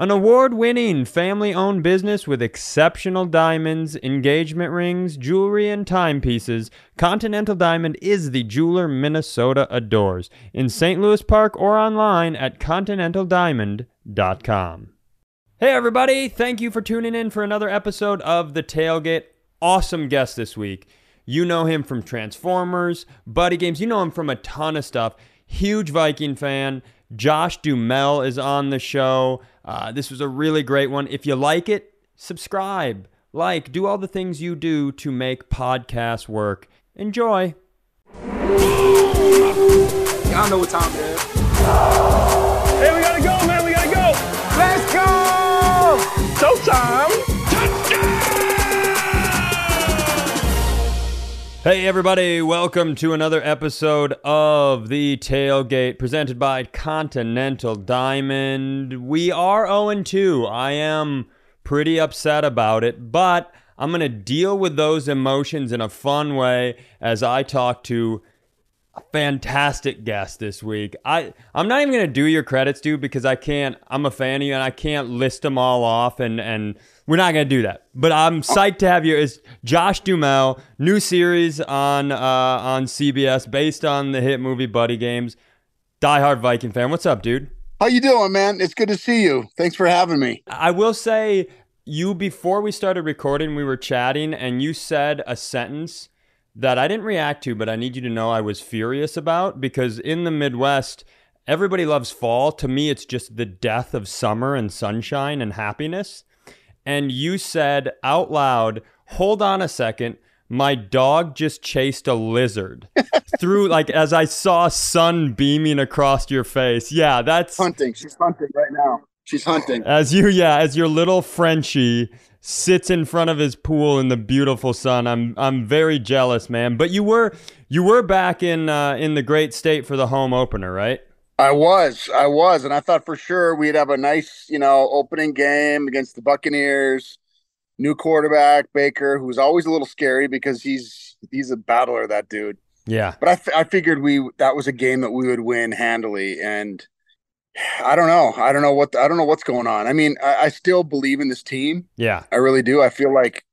An award winning family owned business with exceptional diamonds, engagement rings, jewelry, and timepieces, Continental Diamond is the jeweler Minnesota adores. In St. Louis Park or online at continentaldiamond.com. Hey, everybody. Thank you for tuning in for another episode of The Tailgate. Awesome guest this week. You know him from Transformers, Buddy Games. You know him from a ton of stuff. Huge Viking fan. Josh Duhamel is on the show. Uh, this was a really great one. If you like it, subscribe, like, do all the things you do to make podcasts work. Enjoy. Y'all know what time it is. Hey, everybody, welcome to another episode of The Tailgate presented by Continental Diamond. We are 0 2. I am pretty upset about it, but I'm going to deal with those emotions in a fun way as I talk to a fantastic guest this week. I, I'm not even going to do your credits, dude, because I can't. I'm a fan of you and I can't list them all off and, and we're not going to do that. But I'm psyched to have you. Is Josh Duhamel, new series on uh, on CBS based on the hit movie Buddy Games. Diehard Viking fan. What's up, dude? How you doing, man? It's good to see you. Thanks for having me. I will say you before we started recording, we were chatting and you said a sentence that I didn't react to, but I need you to know I was furious about because in the Midwest, everybody loves fall. To me, it's just the death of summer and sunshine and happiness. And you said out loud, hold on a second. My dog just chased a lizard through, like, as I saw sun beaming across your face. Yeah, that's Hunting. She's hunting right now. She's hunting. as you, yeah, as your little Frenchie sits in front of his pool in the beautiful sun. I'm, I'm very jealous, man. But you were, you were back in, uh, in the great state for the home opener, right? I was, I was, and I thought for sure we'd have a nice, you know, opening game against the Buccaneers. New quarterback Baker, who's always a little scary because he's he's a battler, that dude. Yeah. But I, f- I figured we that was a game that we would win handily, and I don't know, I don't know what I don't know what's going on. I mean, I, I still believe in this team. Yeah. I really do. I feel like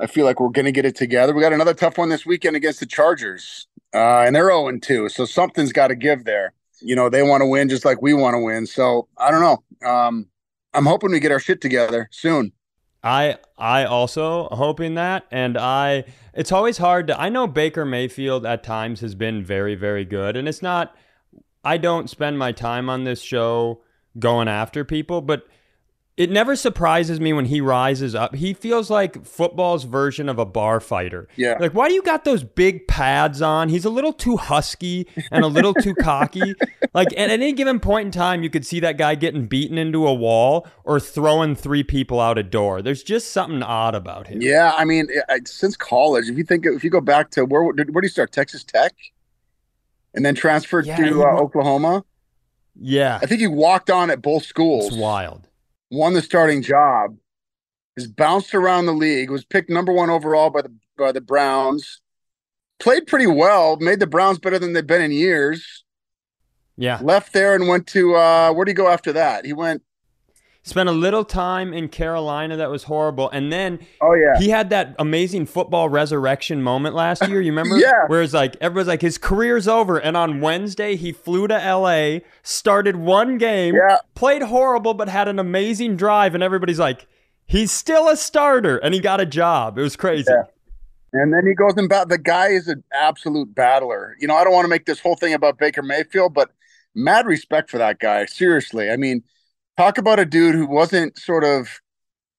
I feel like we're going to get it together. We got another tough one this weekend against the Chargers, uh, and they're 0 2. So something's got to give there. You know, they want to win just like we want to win. So I don't know. Um, I'm hoping we get our shit together soon. I I also hoping that and I it's always hard to I know Baker Mayfield at times has been very very good and it's not I don't spend my time on this show going after people but it never surprises me when he rises up. He feels like football's version of a bar fighter. Yeah. Like, why do you got those big pads on? He's a little too husky and a little too cocky. Like, at any given point in time, you could see that guy getting beaten into a wall or throwing three people out a door. There's just something odd about him. Yeah, I mean, since college, if you think if you go back to where where do you start? Texas Tech, and then transferred Yeah, to uh, Oklahoma. Yeah. I think he walked on at both schools. It's wild. Won the starting job, has bounced around the league, was picked number one overall by the by the Browns, played pretty well, made the Browns better than they've been in years. Yeah. Left there and went to uh where would he go after that? He went Spent a little time in Carolina that was horrible. And then oh yeah. he had that amazing football resurrection moment last year. You remember? Yeah. Where it's like everybody's like his career's over, and on Wednesday he flew to L.A., started one game, Yeah. played horrible, but had an amazing drive, and everybody's like, he's still a starter, and he got a job. It was crazy. Yeah. And then he goes and bat. The guy is an absolute battler. You know, I don't want to make this whole thing about Baker Mayfield, but mad respect for that guy. Seriously. I mean, talk about a dude who wasn't sort of,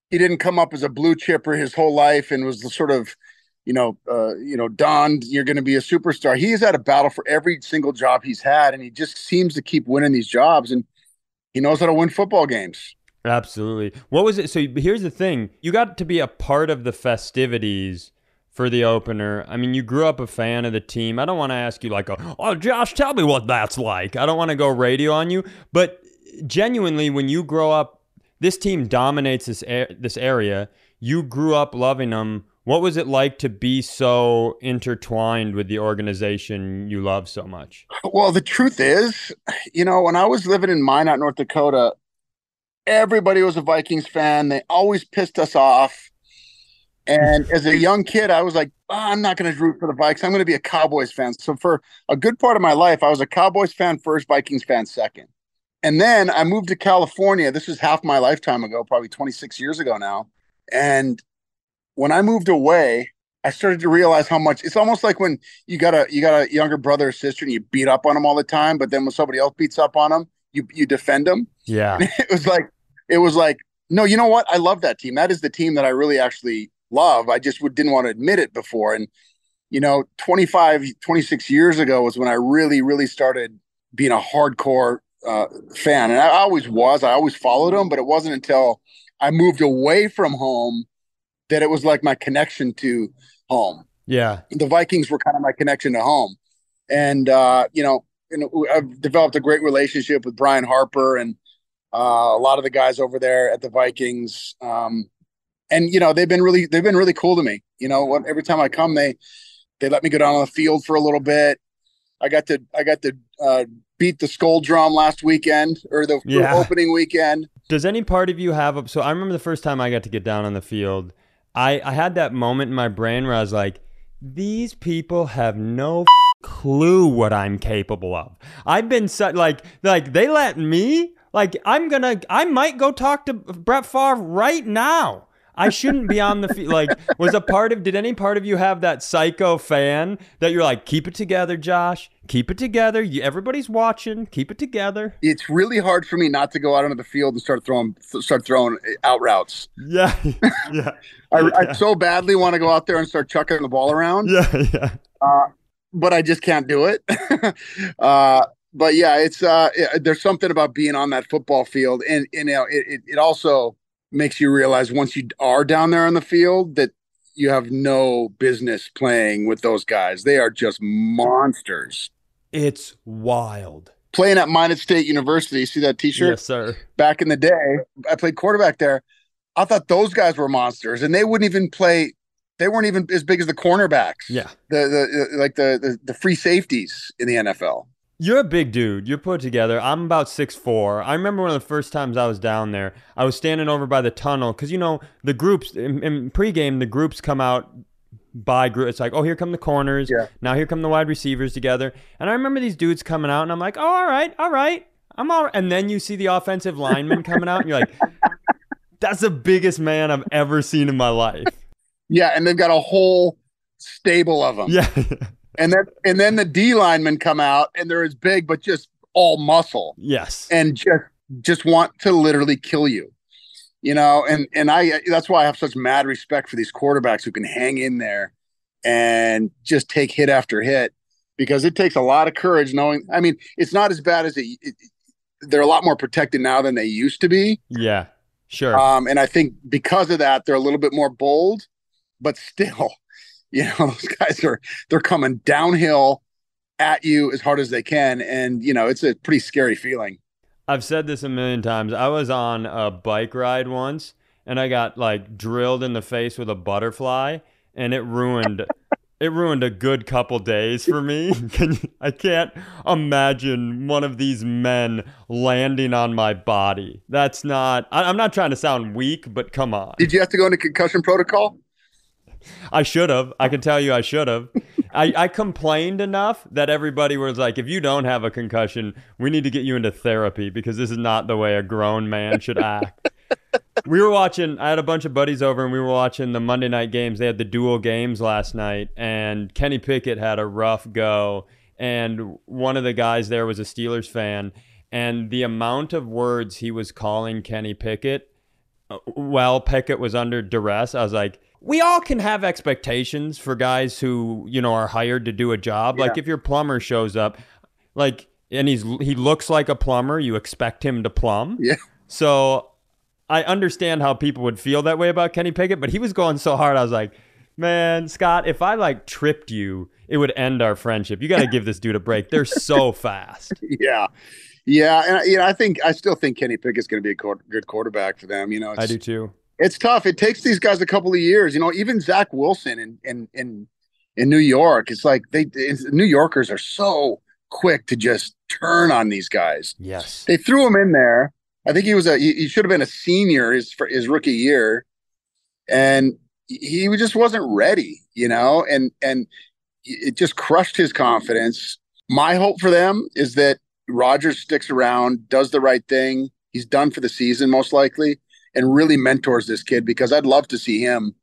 he didn't come up as a blue chipper his whole life and was the sort of, you know, uh, you know, donned, you're going to be a superstar. He's had a battle for every single job he's had, and he just seems to keep winning these jobs, and he knows how to win football games. Absolutely. What was it? So here's the thing: you got to be a part of the festivities for the opener. I mean, you grew up a fan of the team. I don't want to ask you like, "Oh, Josh, tell me what that's like." I don't want to go radio on you, but genuinely, when you grow up, this team dominates this a- this area. You grew up loving them. What was it like to be so intertwined with the organization you love so much? Well, the truth is, you know, when I was living in Minot, North Dakota, everybody was a Vikings fan. They always pissed us off. And as a young kid, I was like, oh, I'm not going to root for the Vikings. I'm going to be a Cowboys fan. So for a good part of my life, I was a Cowboys fan first, Vikings fan second. And then I moved to California. This was half my lifetime ago, probably 26 years ago now. And when I moved away, I started to realize how much it's almost like when you got a you got a younger brother or sister and you beat up on them all the time, but then when somebody else beats up on them, you you defend them. Yeah. it was like it was like no, you know what? I love that team. That is the team that I really actually love. I just would, didn't want to admit it before. And you know, 25, 26 years ago was when I really, really started being a hardcore uh, fan. And I always was. I always followed them, but it wasn't until I moved away from home that it was like my connection to home. Yeah. The Vikings were kind of my connection to home. And, uh, you know, you know, I've developed a great relationship with Brian Harper and uh, a lot of the guys over there at the Vikings. Um, and you know, they've been really, they've been really cool to me. You know, every time I come, they they let me go down on the field for a little bit. I got to, I got to uh, beat the Skol drum last weekend or the Yeah. opening weekend. Does any part of you have a, so I remember the first time I got to get down on the field, I, I had that moment in my brain where I was like, these people have no clue what I'm capable of. I've been su- like like they let me like I'm gonna I might go talk to Brett Favre right now. I shouldn't be on the field. Like, was a part of? Did any part of you have that psycho fan that you're like, keep it together, Josh, keep it together. You, everybody's watching. Keep it together. It's really hard for me not to go out onto the field and start throwing, start throwing out routes. Yeah, yeah, I, I so badly want to go out there and start chucking the ball around. yeah, yeah. but I just can't do it. uh, but yeah, it's uh, it, there's something about being on that football field, and, and you know, it, it it also makes you realize once you are down there on the field that you have no business playing with those guys. They are just monsters. It's wild. Playing at Minot State University, see that T-shirt? Yes, sir. Back in the day, I played quarterback there. I thought those guys were monsters, and they wouldn't even play. They weren't even as big as the cornerbacks. Yeah. the the like the the, the free safeties in the NFL. You're a big dude. You're put together. I'm about six four. I remember one of the first times I was down there. I was standing over by the tunnel because you know the groups in, in pregame. The groups come out by group. It's like, oh, here come the corners. Yeah. Now here come the wide receivers together. And I remember these dudes coming out, and I'm like, oh, all right, all right, I'm all right. And then you see the offensive lineman coming out, and you're like, that's the biggest man I've ever seen in my life. Yeah, and they've got a whole stable of them. Yeah. And then and then the D linemen come out and they're as big but just all muscle yes. and just just want to literally kill you. You know, and and I that's why I have such mad respect for these quarterbacks who can hang in there and just take hit after hit because it takes a lot of courage knowing I mean, it's not as bad as it, it they're a lot more protected now than they used to be. Yeah. Sure. Um, and I think because of that, they're a little bit more bold, but still, you know, those guys are they're coming downhill at you as hard as they can, and you know, it's a pretty scary feeling. I've said this a million times. I was on a bike ride once and I got like drilled in the face with a butterfly and it ruined it ruined a good couple days for me. Can you, I can't imagine one of these men landing on my body. That's not I, I'm not trying to sound weak, but come on. Did you have to go into concussion protocol? I should have. I can tell you I should have. I, I complained enough that everybody was like, if you don't have a concussion, we need to get you into therapy because this is not the way a grown man should act. we were watching, I had a bunch of buddies over and we were watching the Monday night games. They had the dual games last night, and Kenny Pickett had a rough go. And one of the guys there was a Steelers fan. And the amount of words he was calling Kenny Pickett while Pickett was under duress, I was like, we all can have expectations for guys who you know are hired to do a job. Like if your plumber shows up, like and he's he looks like a plumber, you expect him to plumb. Yeah. So I understand how people would feel that way about Kenny Pickett, but he was going so hard. I was like, man, Scott, if I like tripped you, it would end our friendship. You got to give this dude a break. They're so fast. Yeah, yeah, and you know, I think I still think Kenny Pickett's going to be a good quarterback for them. You know, it's, I do too. it's tough. It takes these guys a couple of years. You know, even Zach Wilson in in in, in New York, it's like they it's, New Yorkers are so quick to just turn on these guys. Yes. They threw him in there. I think he was a he, he should have been a senior his for his rookie year, and he just wasn't ready, you know, and and it just crushed his confidence. My hope for them is that Rodgers sticks around, does the right thing. He's done for the season most likely, and really mentors this kid because I'd love to see him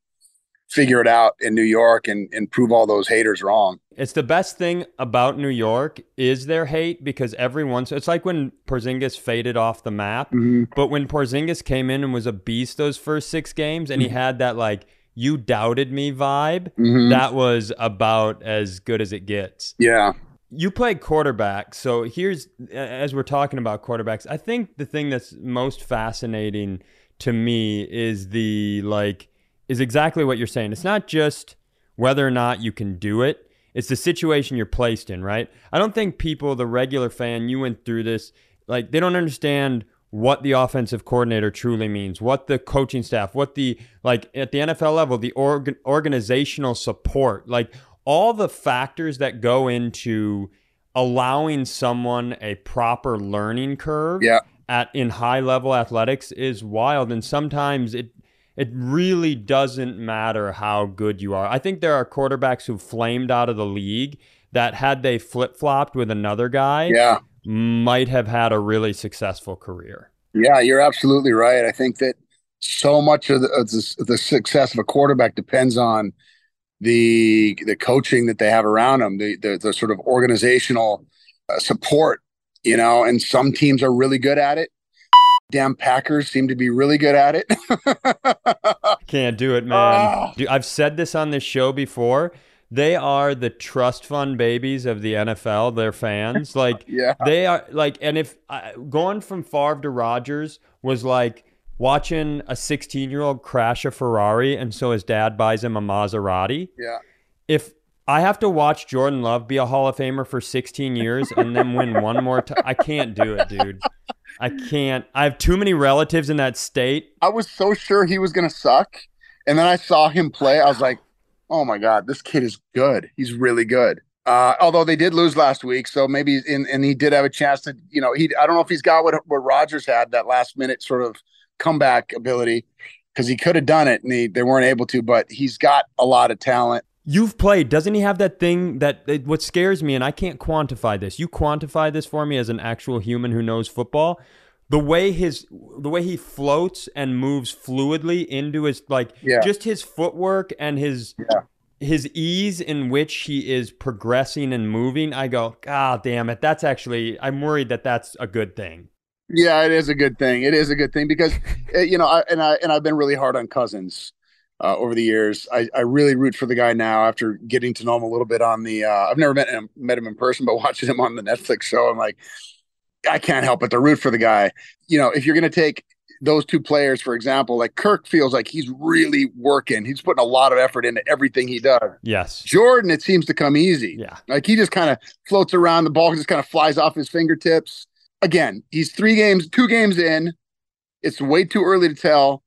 figure it out in New York and, and prove all those haters wrong. It's the best thing about New York is their hate because everyone's it's like when Porzingis faded off the map, Mm-hmm. but when Porzingis came in and was a beast those first 6 games and he had that like you doubted me vibe, Mhm. that was about as good as it gets. Yeah. You play quarterback, so here's as we're talking about quarterbacks, I think the thing that's most fascinating to me is the like is exactly what you're saying. It's not just whether or not you can do it. It's the situation you're placed in, right? I don't think people, the regular fan, you went through this, like they don't understand what the offensive coordinator truly means, what the coaching staff, what the like at the NFL level, the org- organizational support, like all the factors that go into allowing someone a proper learning curve Yeah. at in high level athletics is wild and sometimes it it really doesn't matter how good you are. I think there are quarterbacks who flamed out of the league that had they flip-flopped with another guy Yeah. might have had a really successful career. Yeah, you're absolutely right. I think that so much of the, of the, the success of a quarterback depends on the the coaching that they have around them, the the, the sort of organizational uh, support, you know. And some teams are really good at it. Damn Packers seem to be really good at it. Can't do it, man. Ah. Dude, I've said this on this show before. They are the trust fund babies of the NFL. Their fans, like yeah, they are like, and if uh, going from Favre to Rodgers was like watching a 16 year old crash a Ferrari, and so his dad buys him a Maserati. yeah, If I have to watch Jordan Love be a Hall of Famer for 16 years and then win one more time, I can't do it, dude. I can't. I have too many relatives in that state. I was so sure he was going to suck, and then I saw him play. I was like, "Oh my god, this kid is good. He's really good." Uh, although they did lose last week, so maybe in, and he did have a chance to, you know, he I don't know if he's got what what Rodgers had that last minute sort of comeback ability because he could have done it and he, they weren't able to, but he's got a lot of talent. You've played. Doesn't he have that thing that it, what scares me, and I can't quantify this. You quantify this for me as an actual human who knows football. The way his, the way he floats and moves fluidly into his like, Yeah. just his footwork and his, Yeah. his ease in which he is progressing and moving. I go, God damn it! That's actually. I'm worried that that's a good thing. Yeah, it is a good thing. It is a good thing because uh, you know, I, and I and I've been really hard on Cousins uh, over the years. I, I really root for the guy now after getting to know him a little bit on the. Uh, I've never met him met him in person, but watching him on the Netflix show, I'm like, I can't help but to root for the guy. You know, if you're going to take those two players, for example, like Kirk feels like he's really working. He's putting a lot of effort into everything he does. Yes. Jordan, it seems to come easy. Yeah. Like he just kind of floats around, the ball just kind of flies off his fingertips. Again, he's three games, two games in. It's way too early to tell.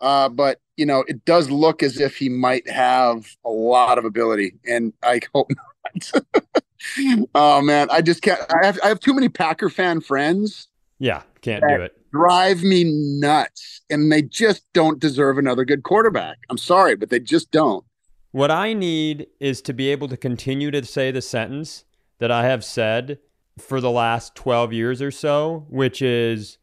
Uh, but you know, it does look as if he might have a lot of ability, and I hope not. oh man, I just can't. I have I have too many Packer fan friends Yeah. Can't do it. drive me nuts, and they just don't deserve another good quarterback. I'm sorry, but they just don't. What I need is to be able to continue to say the sentence that I have said for the last 12 years or so, which is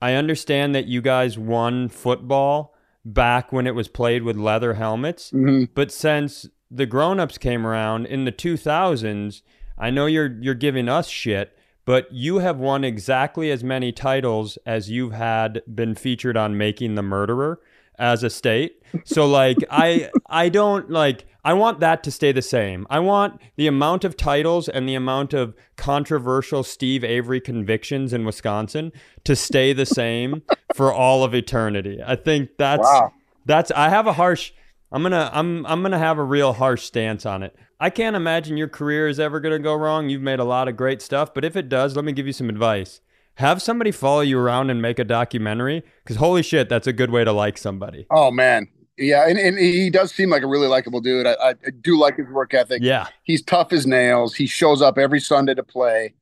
I understand that you guys won football back when it was played with leather helmets, Mhm. but since the grown-ups came around in the 2000s, I know you're you're giving us shit, but you have won exactly as many titles as you've had been featured on Making the Murderer as a state. So like I I don't like I want that to stay the same. I want the amount of titles and the amount of controversial Steve Avery convictions in Wisconsin to stay the same for all of eternity. I think that's Wow. that's I have a harsh I'm going to I'm I'm going to have a real harsh stance on it. I can't imagine your career is ever going to go wrong. You've made a lot of great stuff, but if it does, let me give you some advice. Have somebody follow you around and make a documentary cuz holy shit, that's a good way to like somebody. Oh man, yeah, and, and he does seem like a really likable dude. I, I do like his work ethic. Yeah. He's tough as nails. He shows up every Sunday to play.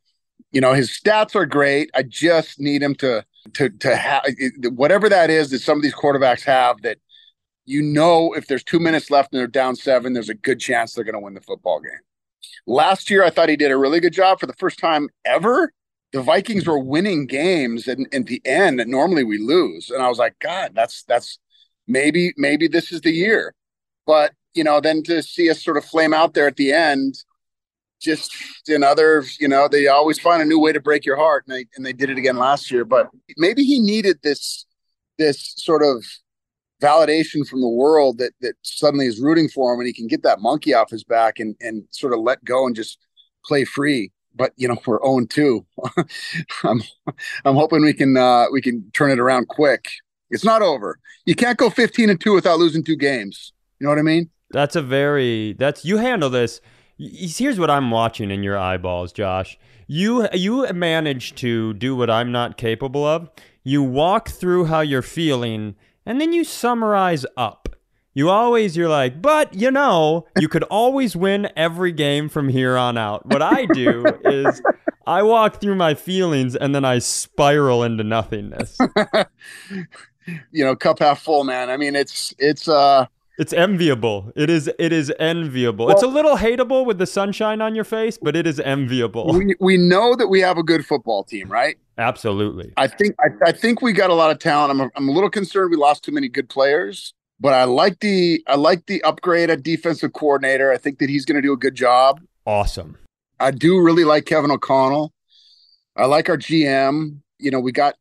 You know, his stats are great. I just need him to to to have whatever that is that some of these quarterbacks have that you know if there's two minutes left and they're down seven, there's a good chance they're going to win the football game. Last year, I thought he did a really good job for the first time ever. The Vikings were winning games, and at the end, that normally we lose. And I was like, God, that's that's maybe maybe this is the year. But you know, then to see us sort of flame out there at the end, just another, you know, they always find a new way to break your heart, and they and they did it again last year. But maybe he needed this this sort of validation from the world that that suddenly is rooting for him and he can get that monkey off his back and and sort of let go and just play free but you know we're 0 2 i'm i'm hoping we can uh we can turn it around quick it's not over you can't go 15 and 2 without losing two games you know what i mean that's a very that's you handle this here's what i'm watching in your eyeballs josh you you manage to do what i'm not capable of you walk through how you're feeling and then you summarize up. You always, you're like, but you know, you could always win every game from here on out. What I do is I walk through my feelings and then I spiral into nothingness. you know, cup half full, man. I mean, it's, it's, uh, it's enviable. It is. It is enviable. Well, it's a little hateable with the sunshine on your face, but it is enviable. We, we know that we have a good football team, right? Absolutely. I think I, I think we got a lot of talent. I'm a, I'm a little concerned we lost too many good players, but I like the I like the upgrade at defensive coordinator. I think that he's going to do a good job. Awesome. I do really like Kevin O'Connell. I like our GM. You know, we got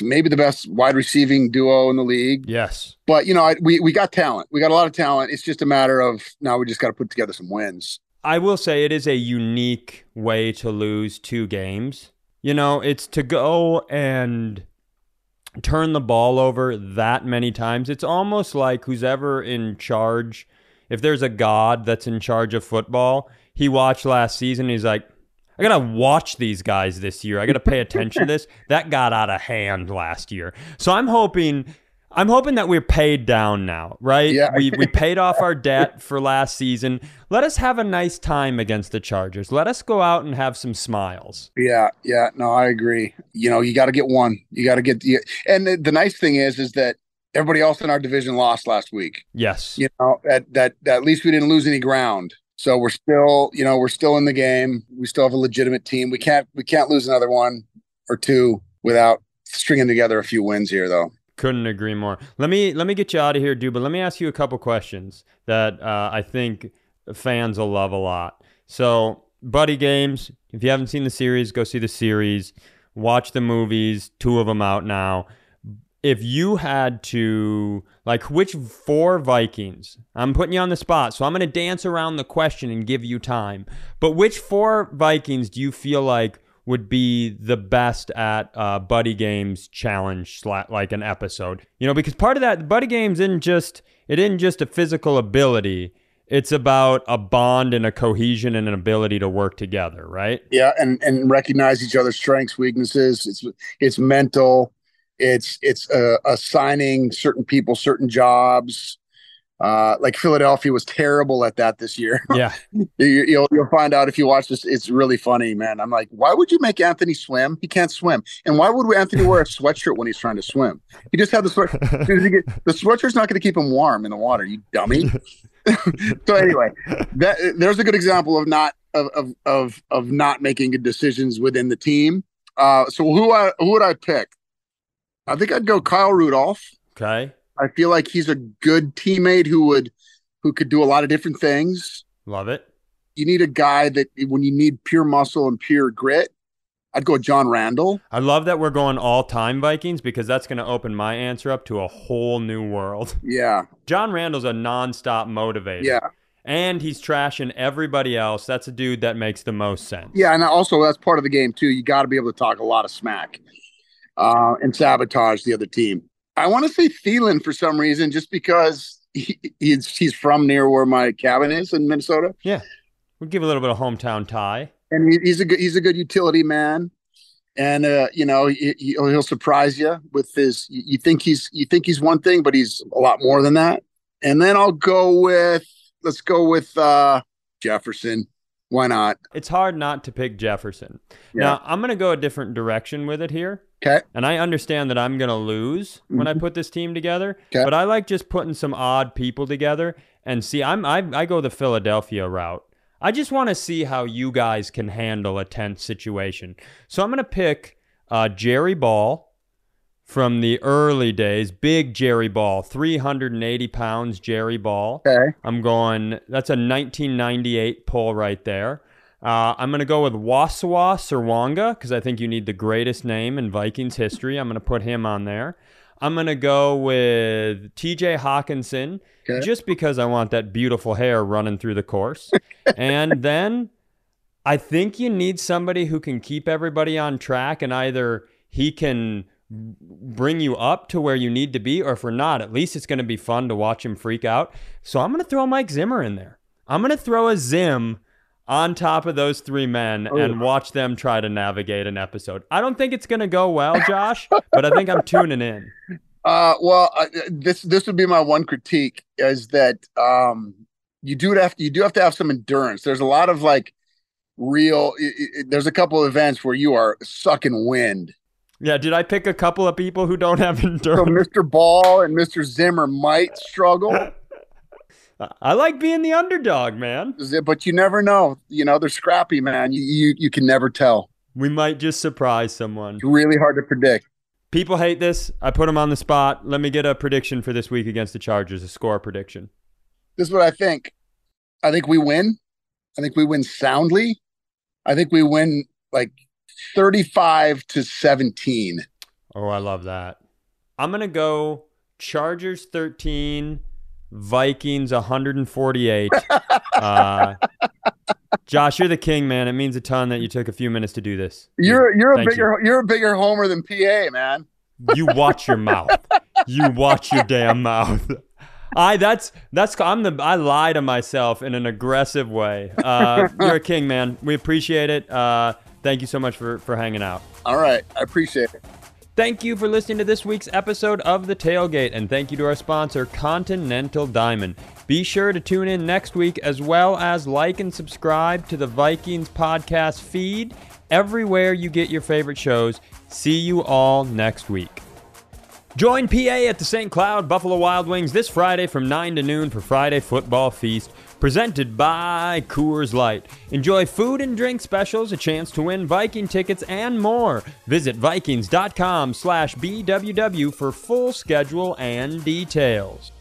maybe the best wide receiving duo in the league. Yes. But you know, I, we we got talent. We got a lot of talent. It's just a matter of now we just got to put together some wins. I will say it is a unique way to lose two games. You know, it's to go and turn the ball over that many times. It's almost like who's ever in charge. If there's a god that's in charge of football, he watched last season. He's like, I gotta watch these guys this year. I gotta pay attention to this. That got out of hand last year. So I'm hoping I'm hoping that we're paid down now, right? Yeah. we we paid off our debt for last season. Let us have a nice time against the Chargers. Let us go out and have some smiles. Yeah, yeah, no, I agree. You know, you got to get one. You got to get the and the, the nice thing is is that everybody else in our division lost last week. Yes. You know, that that at least we didn't lose any ground. So we're still, you know, we're still in the game. We still have a legitimate team. We can't we can't lose another one or two without stringing together a few wins here, though. Couldn't agree more. Let me let me get you out of here, dude. But let me ask you a couple questions that uh, I think fans will love a lot. So, buddy games. If you haven't seen the series, go see the series. Watch the movies. Two of them out now if you had to like which four Vikings, I'm putting you on the spot, so I'm going to dance around the question and give you time. But which four Vikings do you feel like would be the best at uh, buddy games challenge like an episode? You know, because part of that buddy games isn't just it isn't just a physical ability. It's about a bond and a cohesion and an ability to work together, right? Yeah, and and recognize each other's strengths, weaknesses. It's it's mental it's it's uh, assigning certain people certain jobs. Uh, like Philadelphia was terrible at that this year. Yeah, you, will you'll, find out if you watch this. It's really funny, man. I'm like, why would you make Anthony swim? He can't swim, and why would Anthony wear a sweatshirt when he's trying to swim? He just had the sweatshirt. the sweatshirt's not going to keep him warm in the water. You dummy. so anyway, that there's a good example of not of of of, of not making good decisions within the team. Uh, so who I who would I pick? I think I'd go Kyle Rudolph. Okay. I feel like he's a good teammate who would who could do a lot of different things. Love it. You need a guy that when you need pure muscle and pure grit, I'd go John Randle. I love that we're going all time Vikings because that's going to open my answer up to a whole new world. Yeah. John Randle's a nonstop motivator. Yeah. And he's trashing everybody else. That's a dude that makes the most sense. Yeah, and also that's part of the game too. You got to be able to talk a lot of smack uh, and sabotage the other team. I want to say Thielen for some reason, just because he, he's he's from near where my cabin is in Minnesota. Yeah, we'll give a little bit of hometown tie. And he, he's a good he's a good utility man, and uh, you know he, he'll surprise you with his. You think he's you think he's one thing, but he's a lot more than that. And then I'll go with let's go with uh, Jefferson. Why not? It's hard not to pick Jefferson. Yeah. Now, I'm going to go a different direction with it here. Okay. And I understand that I'm going to lose when I put this team together, Mm-hmm. 'Kay. but I like just putting some odd people together and see. I'm I, I go the Philadelphia route. I just want to see how you guys can handle a tense situation. So I'm going to pick uh, Jerry Ball from the early days, big Jerry Ball, 380 pounds Jerry Ball. Okay. I'm going. That's a 1998 pull right there. Uh, I'm going to go with Wasswa Serwanga because I think you need the greatest name in Vikings history. I'm going to put him on there. I'm going to go with TJ Hockenson Okay. just because I want that beautiful hair running through the course. and then I think you need somebody who can keep everybody on track and either he can bring you up to where you need to be, or if we're not, at least it's going to be fun to watch him freak out. So I'm going to throw Mike Zimmer in there. I'm going to throw a Zim on top of those three men and watch them try to navigate an episode. I don't think it's going to go well, Josh, but I think I'm tuning in. Uh, well, uh, this this would be my one critique is that um, you do have you do have to have some endurance. There's a lot of like real. i i there's a couple of events where you are sucking wind. Yeah, did I pick a couple of people who don't have endurance? So? Mr. Ball and Mr. Zimmer might struggle, I like being the underdog, man. but you never know. You know they're scrappy, man. You you, you can never tell. We might just surprise someone. It's really hard to predict. People hate this. I put them on the spot. Let me get a prediction for this week against the Chargers, a score prediction. This is what I think. I think we win. I think we win soundly. I think we win like 35 to 17. Oh, I love that. I'm going to go Chargers 13, Vikings 148. uh, Josh, you're the king, man. It means a ton that you took a few minutes to do this. You're you're a Thank bigger you. are a bigger homer than PA, man. You watch your mouth. You watch your damn mouth. I that's that's I'm the I lie to myself in an aggressive way. Uh, you're a king, man. We appreciate it. Uh, thank you so much for for hanging out. All right, I appreciate it. Thank you for listening to this week's episode of The Tailgate, and thank you to our sponsor, Continental Diamond. Be sure to tune in next week as well as like and subscribe to the Vikings podcast feed everywhere you get your favorite shows. See you all next week. Join PA at the St. Cloud Buffalo Wild Wings this Friday from 9 to noon for Friday Football Feast, presented by Coors Light. Enjoy food and drink specials, a chance to win Viking tickets, and more. Visit Vikings.com slash BWW for full schedule and details.